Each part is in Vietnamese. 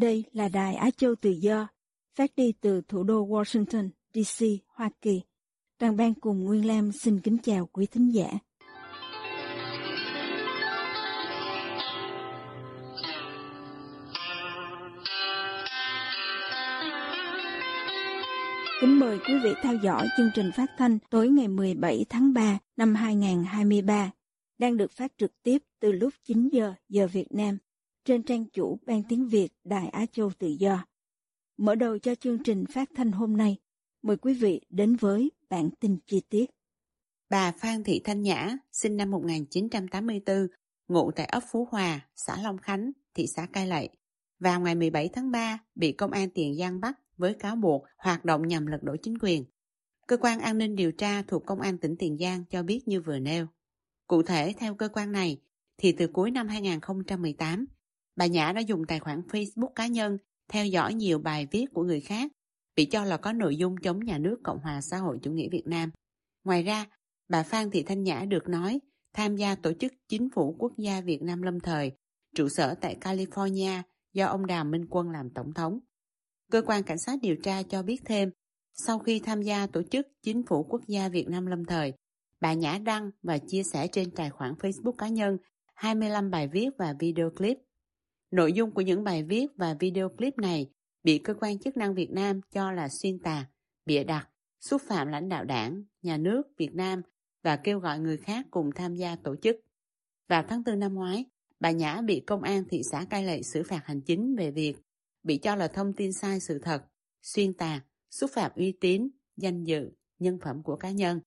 Đây là Đài Á Châu Tự Do, phát đi từ thủ đô Washington, D.C., Hoa Kỳ. Trang Ban cùng Nguyên Lam xin kính chào quý thính giả. Kính mời quý vị theo dõi chương trình phát thanh tối ngày 17 tháng 3 năm 2023, đang được phát trực tiếp từ lúc 9 giờ giờ Việt Nam trên trang chủ Ban Tiếng Việt Đài Á Châu Tự Do. Mở đầu cho chương trình phát thanh hôm nay, mời quý vị đến với bản tin chi tiết. Bà Phan Thị Thanh Nhã, sinh năm 1984, ngụ tại ấp Phú Hòa, xã Long Khánh, thị xã Cai Lậy. Vào ngày 17 tháng 3, bị công an Tiền Giang bắt với cáo buộc hoạt động nhằm lật đổ chính quyền. Cơ quan an ninh điều tra thuộc Công an tỉnh Tiền Giang cho biết như vừa nêu. Cụ thể, theo cơ quan này, thì từ cuối năm 2018, bà Nhã đã dùng tài khoản Facebook cá nhân theo dõi nhiều bài viết của người khác, bị cho là có nội dung chống nhà nước Cộng hòa xã hội chủ nghĩa Việt Nam. Ngoài ra, bà Phan Thị Thanh Nhã được nói tham gia tổ chức Chính phủ Quốc gia Việt Nam lâm thời, trụ sở tại California do ông đàm Minh Quân làm tổng thống. Cơ quan Cảnh sát điều tra cho biết thêm, sau khi tham gia tổ chức Chính phủ Quốc gia Việt Nam lâm thời, bà Nhã đăng và chia sẻ trên tài khoản Facebook cá nhân 25 bài viết và video clip. Nội dung của những bài viết và video clip này bị cơ quan chức năng Việt Nam cho là xuyên tạc, bịa đặt, xúc phạm lãnh đạo đảng, nhà nước Việt Nam và kêu gọi người khác cùng tham gia tổ chức. Vào tháng 4 năm ngoái, bà Nhã bị công an thị xã Cai Lệ xử phạt hành chính về việc bị cho là thông tin sai sự thật, xuyên tạc, xúc phạm uy tín, danh dự, nhân phẩm của cá nhân.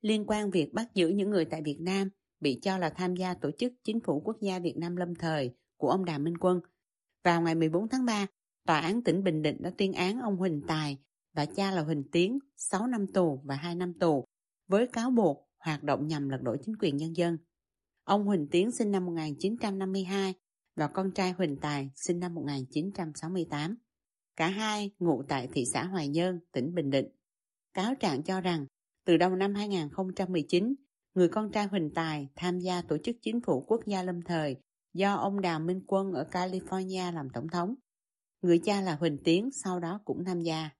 Liên quan việc bắt giữ những người tại Việt Nam bị cho là tham gia tổ chức Chính phủ Quốc gia Việt Nam lâm thời của ông Đàm Minh Quân. Vào ngày 14 tháng 3, Tòa án tỉnh Bình Định đã tuyên án ông Huỳnh Tài và cha là Huỳnh Tiến 6 năm tù và 2 năm tù với cáo buộc hoạt động nhằm lật đổ chính quyền nhân dân. Ông Huỳnh Tiến sinh năm 1952 và con trai Huỳnh Tài sinh năm 1968. Cả hai ngụ tại thị xã Hoài Nhơn, tỉnh Bình Định. Cáo trạng cho rằng, từ đầu năm 2019, người con trai Huỳnh Tài tham gia tổ chức chính phủ quốc gia lâm thời do ông Đào Minh Quân ở California làm tổng thống. Người cha là Huỳnh Tiến sau đó cũng tham gia.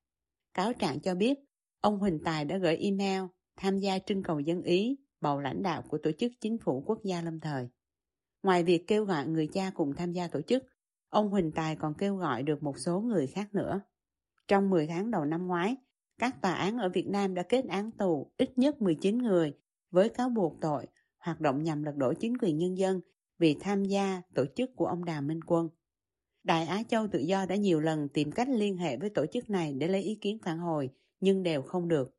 Cáo trạng cho biết, ông Huỳnh Tài đã gửi email tham gia trưng cầu dân Ý bầu lãnh đạo của tổ chức chính phủ quốc gia lâm thời. Ngoài việc kêu gọi người cha cùng tham gia tổ chức, ông Huỳnh Tài còn kêu gọi được một số người khác nữa. Trong 10 tháng đầu năm ngoái, các tòa án ở Việt Nam đã kết án tù ít nhất 19 người với cáo buộc tội hoạt động nhằm lật đổ chính quyền nhân dân vì tham gia tổ chức của ông Đàm Minh Quân. Đại Á Châu Tự Do đã nhiều lần tìm cách liên hệ với tổ chức này để lấy ý kiến phản hồi, nhưng đều không được.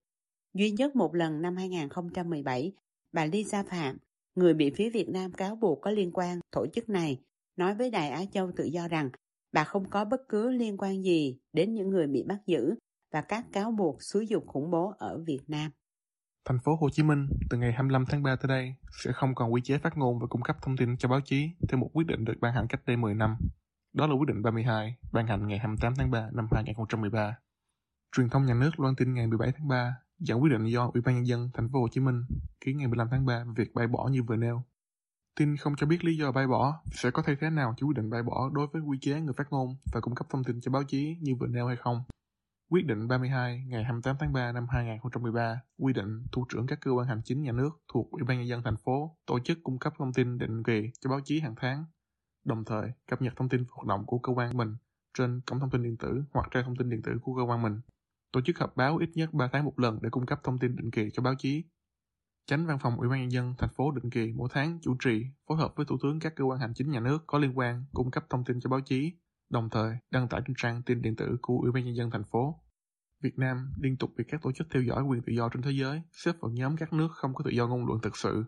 Duy nhất một lần năm 2017, bà Lisa Phạm, người bị phía Việt Nam cáo buộc có liên quan tổ chức này, nói với Đại Á Châu Tự Do rằng bà không có bất cứ liên quan gì đến những người bị bắt giữ và các cáo buộc xúi dục khủng bố ở Việt Nam. Thành phố Hồ Chí Minh từ ngày 25 tháng 3 tới đây sẽ không còn quy chế phát ngôn và cung cấp thông tin cho báo chí theo một quyết định được ban hành cách đây 10 năm. Đó là quyết định 32, ban hành ngày 28 tháng 3 năm 2013. Truyền thông nhà nước loan tin ngày 17 tháng 3 dẫn quyết định do Ủy ban nhân dân thành phố Hồ Chí Minh ký ngày 15 tháng 3 về việc bãi bỏ như vừa nêu. Tin không cho biết lý do bãi bỏ sẽ có thay thế nào cho quyết định bãi bỏ đối với quy chế người phát ngôn và cung cấp thông tin cho báo chí như vừa nêu hay không. Quyết định 32 ngày 28 tháng 3 năm 2013 quy định thủ trưởng các cơ quan hành chính nhà nước thuộc Ủy ban nhân dân thành phố tổ chức cung cấp thông tin định kỳ cho báo chí hàng tháng, đồng thời cập nhật thông tin hoạt động của cơ quan mình trên cổng thông tin điện tử hoặc trang thông tin điện tử của cơ quan mình. Tổ chức họp báo ít nhất 3 tháng một lần để cung cấp thông tin định kỳ cho báo chí. Chánh văn phòng Ủy ban nhân dân thành phố định kỳ mỗi tháng chủ trì phối hợp với thủ tướng các cơ quan hành chính nhà nước có liên quan cung cấp thông tin cho báo chí đồng thời đăng tải trên trang tin điện tử của Ủy ban nhân dân thành phố. Việt Nam liên tục bị các tổ chức theo dõi quyền tự do trên thế giới xếp vào nhóm các nước không có tự do ngôn luận thực sự.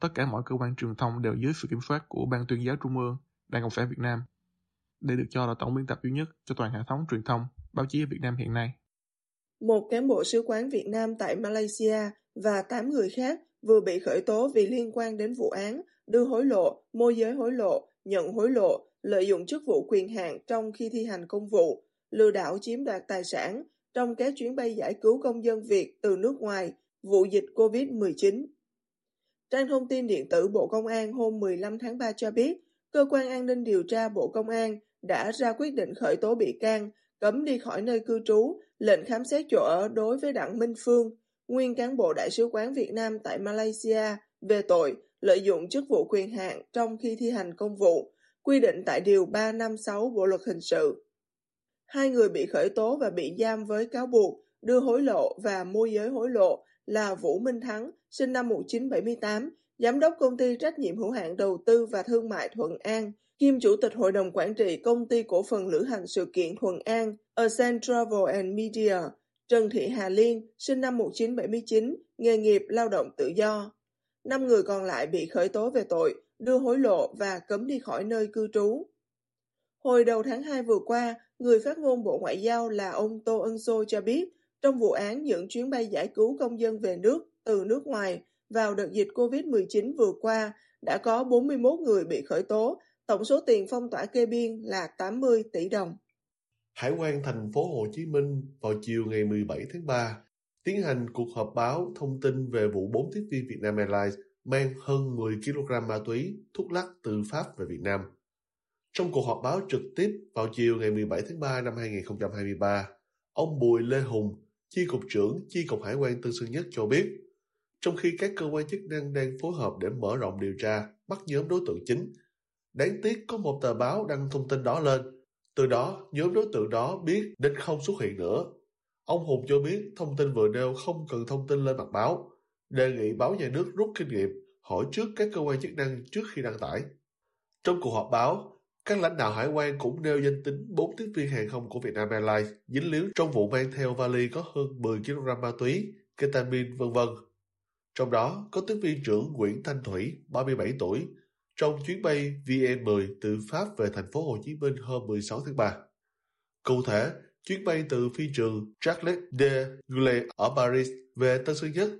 tất cả mọi cơ quan truyền thông đều dưới sự kiểm soát của Ban tuyên giáo Trung ương, Đảng Cộng sản Việt Nam. Đây được cho là tổng biên tập duy nhất cho toàn hệ thống truyền thông, báo chí ở Việt Nam hiện nay. Một cán bộ sứ quán Việt Nam tại Malaysia và 8 người khác vừa bị khởi tố vì liên quan đến vụ án đưa hối lộ, môi giới hối lộ, nhận hối lộ, lợi dụng chức vụ quyền hạn trong khi thi hành công vụ, lừa đảo chiếm đoạt tài sản trong các chuyến bay giải cứu công dân Việt từ nước ngoài vụ dịch COVID-19. Trang thông tin điện tử Bộ Công an hôm 15 tháng 3 cho biết, Cơ quan An ninh điều tra Bộ Công an đã ra quyết định khởi tố bị can, cấm đi khỏi nơi cư trú, lệnh khám xét chỗ ở đối với Đặng Minh Phương, nguyên cán bộ Đại sứ quán Việt Nam tại Malaysia về tội lợi dụng chức vụ quyền hạn trong khi thi hành công vụ, quy định tại Điều 356 Bộ Luật Hình sự. Hai người bị khởi tố và bị giam với cáo buộc đưa hối lộ và môi giới hối lộ là Vũ Minh Thắng, sinh năm 1978, giám đốc công ty trách nhiệm hữu hạn đầu tư và thương mại Thuận An, kiêm chủ tịch hội đồng quản trị công ty cổ phần lữ hành sự kiện Thuận An, Ascent Travel and Media, Trần Thị Hà Liên, sinh năm 1979, nghề nghiệp lao động tự do. Năm người còn lại bị khởi tố về tội đưa hối lộ và cấm đi khỏi nơi cư trú. Hồi đầu tháng 2 vừa qua, người phát ngôn Bộ Ngoại giao là ông Tô Ân Sô cho biết, trong vụ án những chuyến bay giải cứu công dân về nước từ nước ngoài vào đợt dịch COVID-19 vừa qua, đã có 41 người bị khởi tố, tổng số tiền phong tỏa kê biên là 80 tỷ đồng. Hải quan thành phố Hồ Chí Minh vào chiều ngày 17 tháng 3 tiến hành cuộc họp báo thông tin về vụ 4 tiếp viên Vietnam Airlines mang hơn 10 kg ma túy, thuốc lắc từ Pháp về Việt Nam. Trong cuộc họp báo trực tiếp vào chiều ngày 17 tháng 3 năm 2023, ông Bùi Lê Hùng, Chi cục trưởng Chi cục Hải quan Tân Sơn Nhất cho biết, trong khi các cơ quan chức năng đang phối hợp để mở rộng điều tra, bắt nhóm đối tượng chính, đáng tiếc có một tờ báo đăng thông tin đó lên. Từ đó, nhóm đối tượng đó biết đến không xuất hiện nữa. Ông Hùng cho biết thông tin vừa nêu không cần thông tin lên mặt báo, đề nghị báo nhà nước rút kinh nghiệm, hỏi trước các cơ quan chức năng trước khi đăng tải. Trong cuộc họp báo, các lãnh đạo hải quan cũng nêu danh tính 4 tiếp viên hàng không của Vietnam Airlines dính líu trong vụ mang theo vali có hơn 10 kg ma túy, ketamin vân vân. Trong đó có tiếp viên trưởng Nguyễn Thanh Thủy, 37 tuổi, trong chuyến bay VN10 từ Pháp về thành phố Hồ Chí Minh hôm 16 tháng 3. Cụ thể, chuyến bay từ phi trường Charles de Gaulle ở Paris về Tân Sơn Nhất.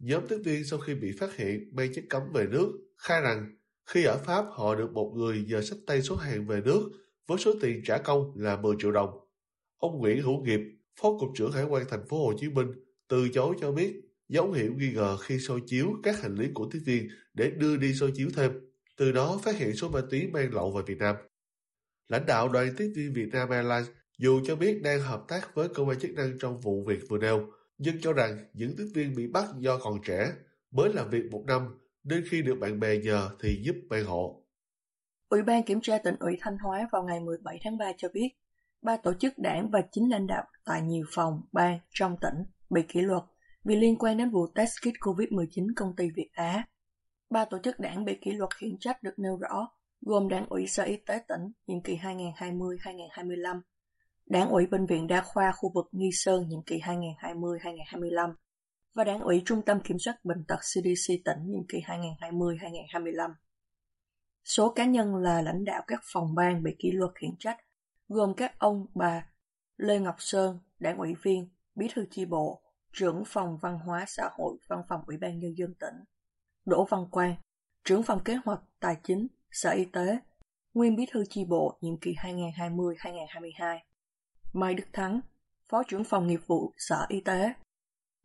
Nhóm tiếp viên sau khi bị phát hiện mang chất cấm về nước, khai rằng khi ở Pháp họ được một người nhờ sách tay số hàng về nước với số tiền trả công là 10 triệu đồng. Ông Nguyễn Hữu Nghiệp, Phó Cục trưởng Hải quan thành phố Hồ Chí Minh, từ chối cho biết dấu hiệu nghi ngờ khi soi chiếu các hành lý của tiếp viên để đưa đi soi chiếu thêm, từ đó phát hiện số ma túy mang lậu vào Việt Nam. Lãnh đạo đoàn tiếp viên Việt Nam Airlines dù cho biết đang hợp tác với cơ quan chức năng trong vụ việc vừa nêu, nhưng cho rằng những tiếp viên bị bắt do còn trẻ, mới làm việc một năm, nên khi được bạn bè nhờ thì giúp ban hộ. Ủy ban Kiểm tra tỉnh ủy Thanh Hóa vào ngày 17 tháng 3 cho biết, ba tổ chức đảng và chính lãnh đạo tại nhiều phòng, ban trong tỉnh bị kỷ luật vì liên quan đến vụ test kit COVID-19 công ty Việt Á. Ba tổ chức đảng bị kỷ luật khiển trách được nêu rõ, gồm Đảng ủy Sở Y tế tỉnh nhiệm kỳ 2020-2025, Đảng ủy Bệnh viện Đa khoa khu vực Nghi Sơn nhiệm kỳ 2020-2025 và Đảng ủy Trung tâm Kiểm soát Bệnh tật CDC tỉnh nhiệm kỳ 2020-2025. Số cá nhân là lãnh đạo các phòng ban bị kỷ luật khiển trách, gồm các ông bà Lê Ngọc Sơn, đảng ủy viên, bí thư chi bộ, trưởng phòng văn hóa xã hội văn phòng Ủy ban Nhân dân tỉnh, Đỗ Văn Quang, trưởng phòng kế hoạch tài chính, Sở Y tế, nguyên bí thư chi bộ nhiệm kỳ 2020-2022, Mai Đức Thắng, phó trưởng phòng nghiệp vụ Sở Y tế,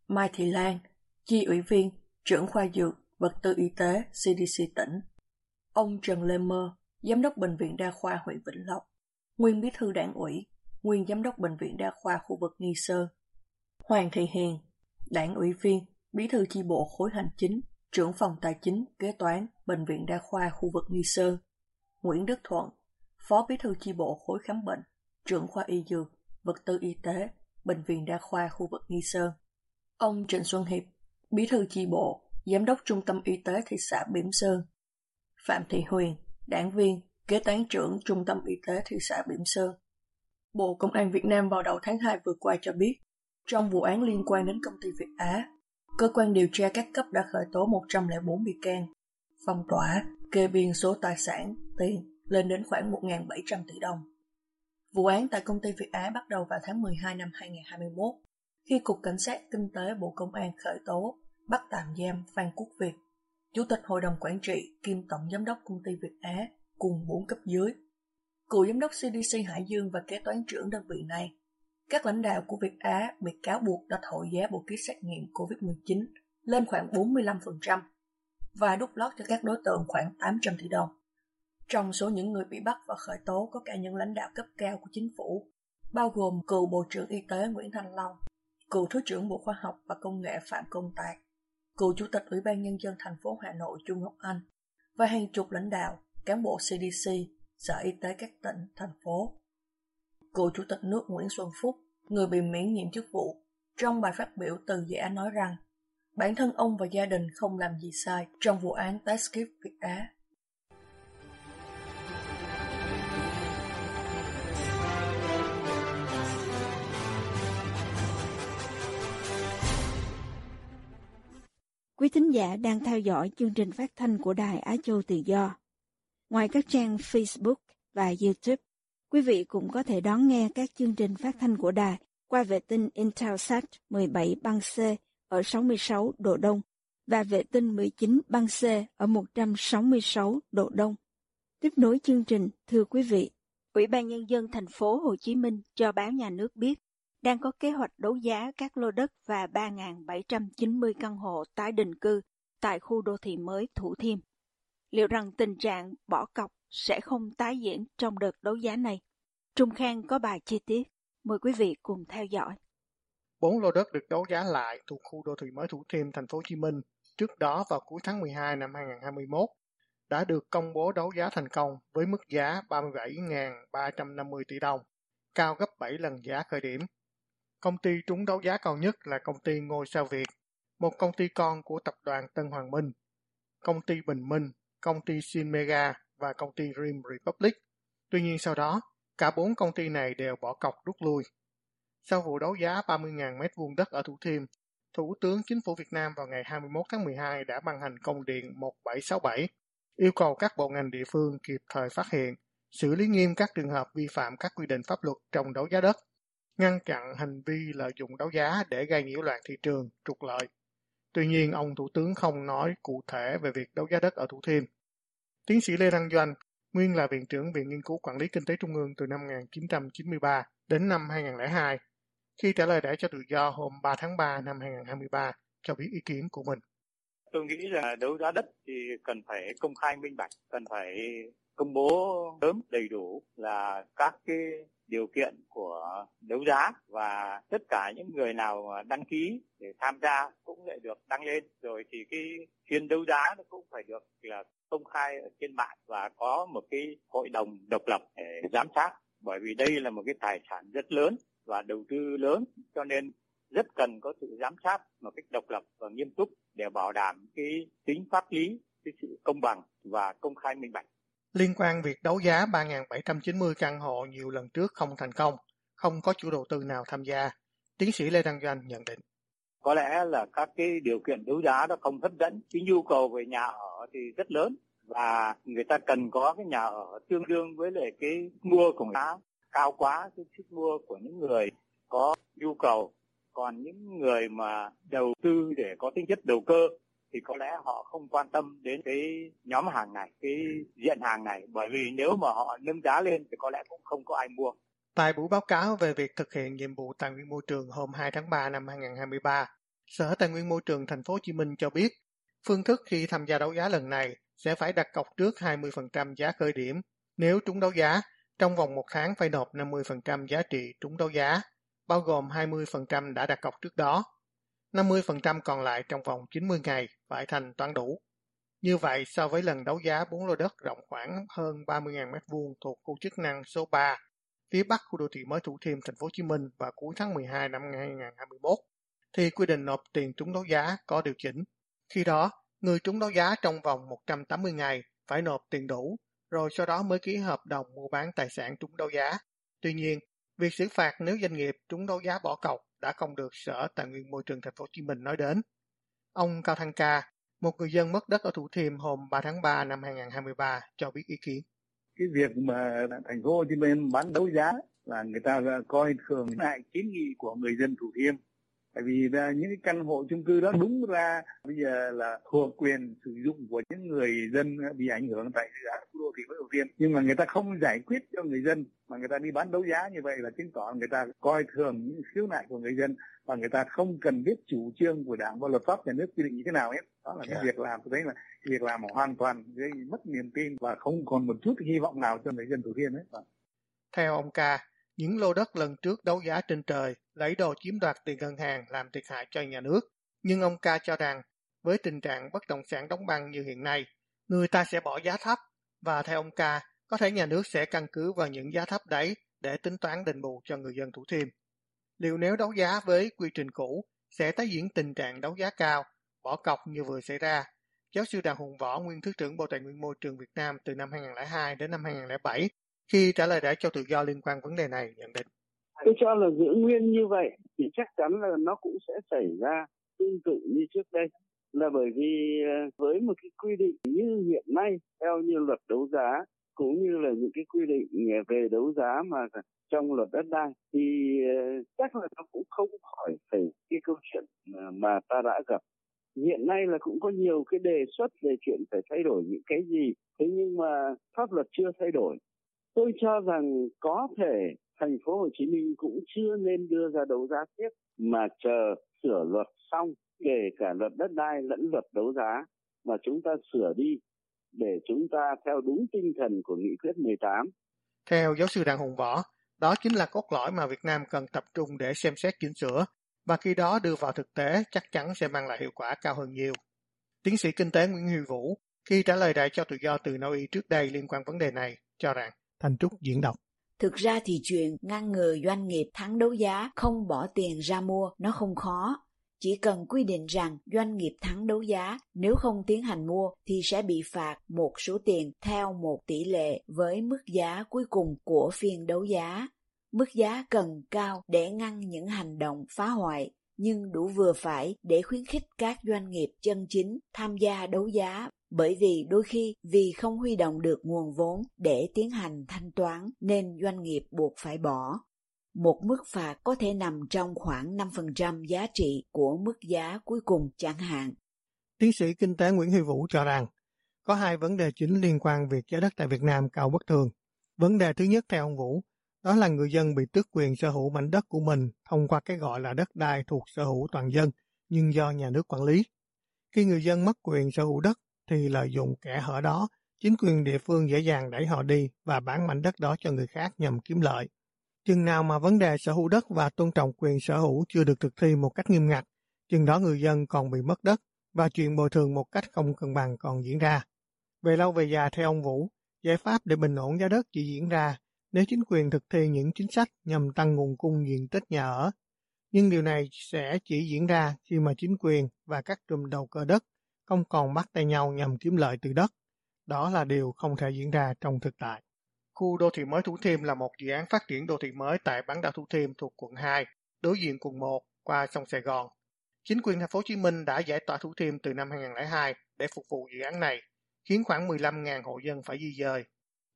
Mai Thị Lan, chi ủy viên, trưởng khoa dược, vật tư y tế CDC tỉnh, ông Trần Lê Mơ, giám đốc bệnh viện đa khoa huyện Vĩnh Lộc, nguyên bí thư đảng ủy, nguyên giám đốc bệnh viện đa khoa khu vực Nghi Sơn, Hoàng Thị Hiền, đảng ủy viên, bí thư chi bộ khối hành chính, trưởng phòng tài chính, kế toán, bệnh viện đa khoa khu vực Nghi Sơn, Nguyễn Đức Thuận, phó bí thư chi bộ khối khám bệnh, trưởng khoa y dược, vật tư y tế, bệnh viện đa khoa khu vực Nghi Sơn. Ông Trịnh Xuân Hiệp, bí thư chi bộ, giám đốc trung tâm y tế thị xã Bỉm Sơn. Phạm Thị Huyền, đảng viên, kế toán trưởng trung tâm y tế thị xã Bỉm Sơn. Bộ Công an Việt Nam vào đầu tháng 2 vừa qua cho biết, trong vụ án liên quan đến công ty Việt Á, cơ quan điều tra các cấp đã khởi tố 104 bị can phong tỏa, kê biên số tài sản, tiền lên đến khoảng 1.700 tỷ đồng. Vụ án tại công ty Việt Á bắt đầu vào tháng 12 năm 2021, khi Cục Cảnh sát Kinh tế Bộ Công an khởi tố, bắt tạm giam Phan Quốc Việt, Chủ tịch Hội đồng Quản trị kiêm Tổng Giám đốc Công ty Việt Á cùng bốn cấp dưới. Cựu Giám đốc CDC Hải Dương và kế toán trưởng đơn vị này. Các lãnh đạo của Việt Á bị cáo buộc đã thổi giá bộ kit xét nghiệm COVID-19 lên khoảng 45% và đút lót cho các đối tượng khoảng 800 tỷ đồng. Trong số những người bị bắt và khởi tố có cả những lãnh đạo cấp cao của chính phủ, bao gồm cựu Bộ trưởng Y tế Nguyễn Thanh Long, cựu Thứ trưởng Bộ Khoa học và Công nghệ Phạm Công Tạc, cựu Chủ tịch Ủy ban Nhân dân thành phố Hà Nội Trung Ngọc Anh và hàng chục lãnh đạo, cán bộ CDC, Sở Y tế các tỉnh, thành phố. Cựu Chủ tịch nước Nguyễn Xuân Phúc, người bị miễn nhiệm chức vụ, trong bài phát biểu từ giả nói rằng bản thân ông và gia đình không làm gì sai trong vụ án test kit Việt Á. Quý thính giả đang theo dõi chương trình phát thanh của Đài Á Châu Tự Do. Ngoài các trang Facebook và YouTube, quý vị cũng có thể đón nghe các chương trình phát thanh của đài qua vệ tinh Intelsat 17 băng C ở 66 độ Đông và vệ tinh 19 băng C ở 166 độ Đông. Tiếp nối chương trình, thưa quý vị, Ủy ban Nhân dân thành phố Hồ Chí Minh cho báo nhà nước biết đang có kế hoạch đấu giá các lô đất và 3.790 căn hộ tái định cư tại khu đô thị mới Thủ Thiêm. Liệu rằng tình trạng bỏ cọc sẽ không tái diễn trong đợt đấu giá này? Trung Khang có bài chi tiết. Mời quý vị cùng theo dõi. Bốn lô đất được đấu giá lại thuộc khu đô thị mới Thủ Thiêm, thành phố Hồ Chí Minh trước đó vào cuối tháng 12 năm 2021 đã được công bố đấu giá thành công với mức giá 37.350 tỷ đồng, cao gấp 7 lần giá khởi điểm. Công ty trúng đấu giá cao nhất là công ty Ngôi sao Việt, một công ty con của tập đoàn Tân Hoàng Minh, công ty Bình Minh, công ty Sinmega và công ty Dream Republic. Tuy nhiên sau đó, cả bốn công ty này đều bỏ cọc rút lui. Sau vụ đấu giá 30.000 m2 đất ở Thủ Thiêm, Thủ tướng Chính phủ Việt Nam vào ngày 21 tháng 12 đã ban hành công điện 1767, yêu cầu các bộ ngành địa phương kịp thời phát hiện, xử lý nghiêm các trường hợp vi phạm các quy định pháp luật trong đấu giá đất, ngăn chặn hành vi lợi dụng đấu giá để gây nhiễu loạn thị trường, trục lợi. Tuy nhiên, ông Thủ tướng không nói cụ thể về việc đấu giá đất ở Thủ Thiêm. Tiến sĩ Lê Đăng Doanh, nguyên là Viện trưởng Viện Nghiên cứu Quản lý Kinh tế Trung ương từ năm 1993 đến năm 2002, khi trả lời để cho tự do hôm 3 tháng 3 năm 2023 cho biết ý kiến của mình. Tôi nghĩ là đấu giá đất thì cần phải công khai minh bạch, cần phải công bố sớm đầy đủ là các cái điều kiện của đấu giá và tất cả những người nào đăng ký để tham gia cũng lại được đăng lên rồi thì cái phiên đấu giá nó cũng phải được là công khai ở trên mạng và có một cái hội đồng độc lập để giám sát bởi vì đây là một cái tài sản rất lớn và đầu tư lớn cho nên rất cần có sự giám sát một cách độc lập và nghiêm túc để bảo đảm cái tính pháp lý, cái sự công bằng và công khai minh bạch. Liên quan việc đấu giá 3.790 căn hộ nhiều lần trước không thành công, không có chủ đầu tư nào tham gia, tiến sĩ Lê Đăng Doanh nhận định. Có lẽ là các cái điều kiện đấu giá đó không hấp dẫn, cái nhu cầu về nhà ở thì rất lớn và người ta cần có cái nhà ở tương đương với lại cái mua của người ta cao quá cái sức mua của những người có nhu cầu còn những người mà đầu tư để có tính chất đầu cơ thì có lẽ họ không quan tâm đến cái nhóm hàng này, cái diện hàng này bởi vì nếu mà họ nâng giá lên thì có lẽ cũng không có ai mua. Tại buổi báo cáo về việc thực hiện nhiệm vụ tài nguyên môi trường hôm 2 tháng 3 năm 2023, Sở Tài nguyên Môi trường Thành phố Hồ Chí Minh cho biết, phương thức khi tham gia đấu giá lần này sẽ phải đặt cọc trước 20% giá khởi điểm. Nếu trúng đấu giá, trong vòng một tháng phải nộp 50% giá trị trúng đấu giá, bao gồm 20% đã đặt cọc trước đó. 50% còn lại trong vòng 90 ngày phải thanh toán đủ. Như vậy, so với lần đấu giá 4 lô đất rộng khoảng hơn 30.000 m2 thuộc khu chức năng số 3, phía bắc khu đô thị mới Thủ Thiêm, thành phố Hồ Chí Minh vào cuối tháng 12 năm 2021, thì quy định nộp tiền trúng đấu giá có điều chỉnh. Khi đó, người trúng đấu giá trong vòng 180 ngày phải nộp tiền đủ, rồi sau đó mới ký hợp đồng mua bán tài sản trúng đấu giá. Tuy nhiên, việc xử phạt nếu doanh nghiệp trúng đấu giá bỏ cọc đã không được Sở Tài nguyên Môi trường Thành phố Hồ Chí Minh nói đến. Ông Cao Thăng Ca, một người dân mất đất ở Thủ Thiêm hôm 3 tháng 3 năm 2023 cho biết ý kiến. Cái việc mà thành phố Hồ Chí Minh bán đấu giá là người ta coi thường lại kiến nghị của người dân Thủ Thiêm tại vì là những cái căn hộ chung cư đó đúng ra bây giờ là thuộc quyền sử dụng của những người dân bị ảnh hưởng tại dự án khu đô thị mới đầu tiên nhưng mà người ta không giải quyết cho người dân mà người ta đi bán đấu giá như vậy là chứng tỏ người ta coi thường những khiếu nại của người dân và người ta không cần biết chủ trương của đảng và luật pháp nhà nước quy định như thế nào hết. Đó là cái việc làm tôi thấy là việc làm hoàn toàn gây mất niềm tin và không còn một chút hy vọng nào cho người dân thủ thiêm hết. Theo ông ca những lô đất lần trước đấu giá trên trời lấy đồ chiếm đoạt tiền ngân hàng làm thiệt hại cho nhà nước. Nhưng ông ca cho rằng, với tình trạng bất động sản đóng băng như hiện nay, người ta sẽ bỏ giá thấp và theo ông ca, có thể nhà nước sẽ căn cứ vào những giá thấp đấy để tính toán đền bù cho người dân Thủ Thiêm. Liệu nếu đấu giá với quy trình cũ, sẽ tái diễn tình trạng đấu giá cao, bỏ cọc như vừa xảy ra. Giáo sư Đào Hùng Võ, nguyên Thứ trưởng Bộ Tài nguyên Môi trường Việt Nam từ năm 2002 đến năm 2007, khi trả lời đã cho tự do liên quan vấn đề này nhận định. Tôi cho là giữ nguyên như vậy thì chắc chắn là nó cũng sẽ xảy ra tương tự như trước đây. Là bởi vì ờ, với một cái quy định như hiện nay, theo như luật đấu giá cũng như là những cái quy định ờ, về đấu giá mà trong luật đất đai thì ờ, chắc là nó cũng không khỏi phải cái câu chuyện mà ta đã gặp. Hiện nay là cũng có nhiều cái đề xuất về chuyện phải thay đổi những cái gì, thế nhưng mà pháp luật chưa thay đổi. Tôi cho rằng có thể thành phố Hồ Chí Minh cũng chưa nên đưa ra đấu giá tiếp mà chờ sửa luật xong kể cả luật đất đai lẫn luật đấu giá mà chúng ta sửa đi để chúng ta theo đúng tinh thần của nghị quyết 18. Theo giáo sư Đặng Hùng Võ, đó chính là cốt lõi mà Việt Nam cần tập trung để xem xét chỉnh sửa và khi đó đưa vào thực tế chắc chắn sẽ mang lại hiệu quả cao hơn nhiều. Tiến sĩ kinh tế Nguyễn Huy Vũ khi trả lời đại cho tự do từ Na Uy trước đây liên quan vấn đề này cho rằng Thanh Trúc diễn đọc Thực ra thì chuyện ngăn ngừa doanh nghiệp thắng đấu giá, không bỏ tiền ra mua, nó không khó. Chỉ cần quy định rằng doanh nghiệp thắng đấu giá, nếu không tiến hành mua thì sẽ bị phạt một số tiền theo một tỷ lệ với mức giá cuối cùng của phiên đấu giá. Mức giá cần cao để ngăn những hành động phá hoại, nhưng đủ vừa phải để khuyến khích các doanh nghiệp chân chính tham gia đấu giá bởi vì đôi khi vì không huy động được nguồn vốn để tiến hành thanh toán nên doanh nghiệp buộc phải bỏ. Một mức phạt có thể nằm trong khoảng 5% giá trị của mức giá cuối cùng chẳng hạn. Tiến sĩ kinh tế Nguyễn Huy Vũ cho rằng, có hai vấn đề chính liên quan việc giá đất tại Việt Nam cao bất thường. Vấn đề thứ nhất theo ông Vũ, đó là người dân bị tước quyền sở hữu mảnh đất của mình thông qua cái gọi là đất đai thuộc sở hữu toàn dân, nhưng do nhà nước quản lý. Khi người dân mất quyền sở hữu đất thì lợi dụng kẻ hở đó, chính quyền địa phương dễ dàng đẩy họ đi và bán mảnh đất đó cho người khác nhằm kiếm lợi. Chừng nào mà vấn đề sở hữu đất và tôn trọng quyền sở hữu chưa được thực thi một cách nghiêm ngặt, chừng đó người dân còn bị mất đất và chuyện bồi thường một cách không cân bằng còn diễn ra. Về lâu về dài theo ông Vũ, giải pháp để bình ổn giá đất chỉ diễn ra nếu chính quyền thực thi những chính sách nhằm tăng nguồn cung diện tích nhà ở. Nhưng điều này sẽ chỉ diễn ra khi mà chính quyền và các trùm đầu cơ đất không còn bắt tay nhau nhằm kiếm lợi từ đất. Đó là điều không thể diễn ra trong thực tại. Khu đô thị mới Thủ Thiêm là một dự án phát triển đô thị mới tại bán đảo Thủ Thiêm thuộc quận 2, đối diện quận 1 qua sông Sài Gòn. Chính quyền thành phố Hồ Chí Minh đã giải tỏa Thủ Thiêm từ năm 2002 để phục vụ dự án này, khiến khoảng 15.000 hộ dân phải di dời.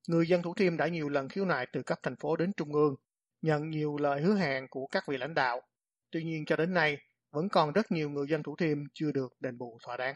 Người dân Thủ Thiêm đã nhiều lần khiếu nại từ cấp thành phố đến trung ương, nhận nhiều lời hứa hẹn của các vị lãnh đạo. Tuy nhiên cho đến nay, vẫn còn rất nhiều người dân Thủ Thiêm chưa được đền bù thỏa đáng.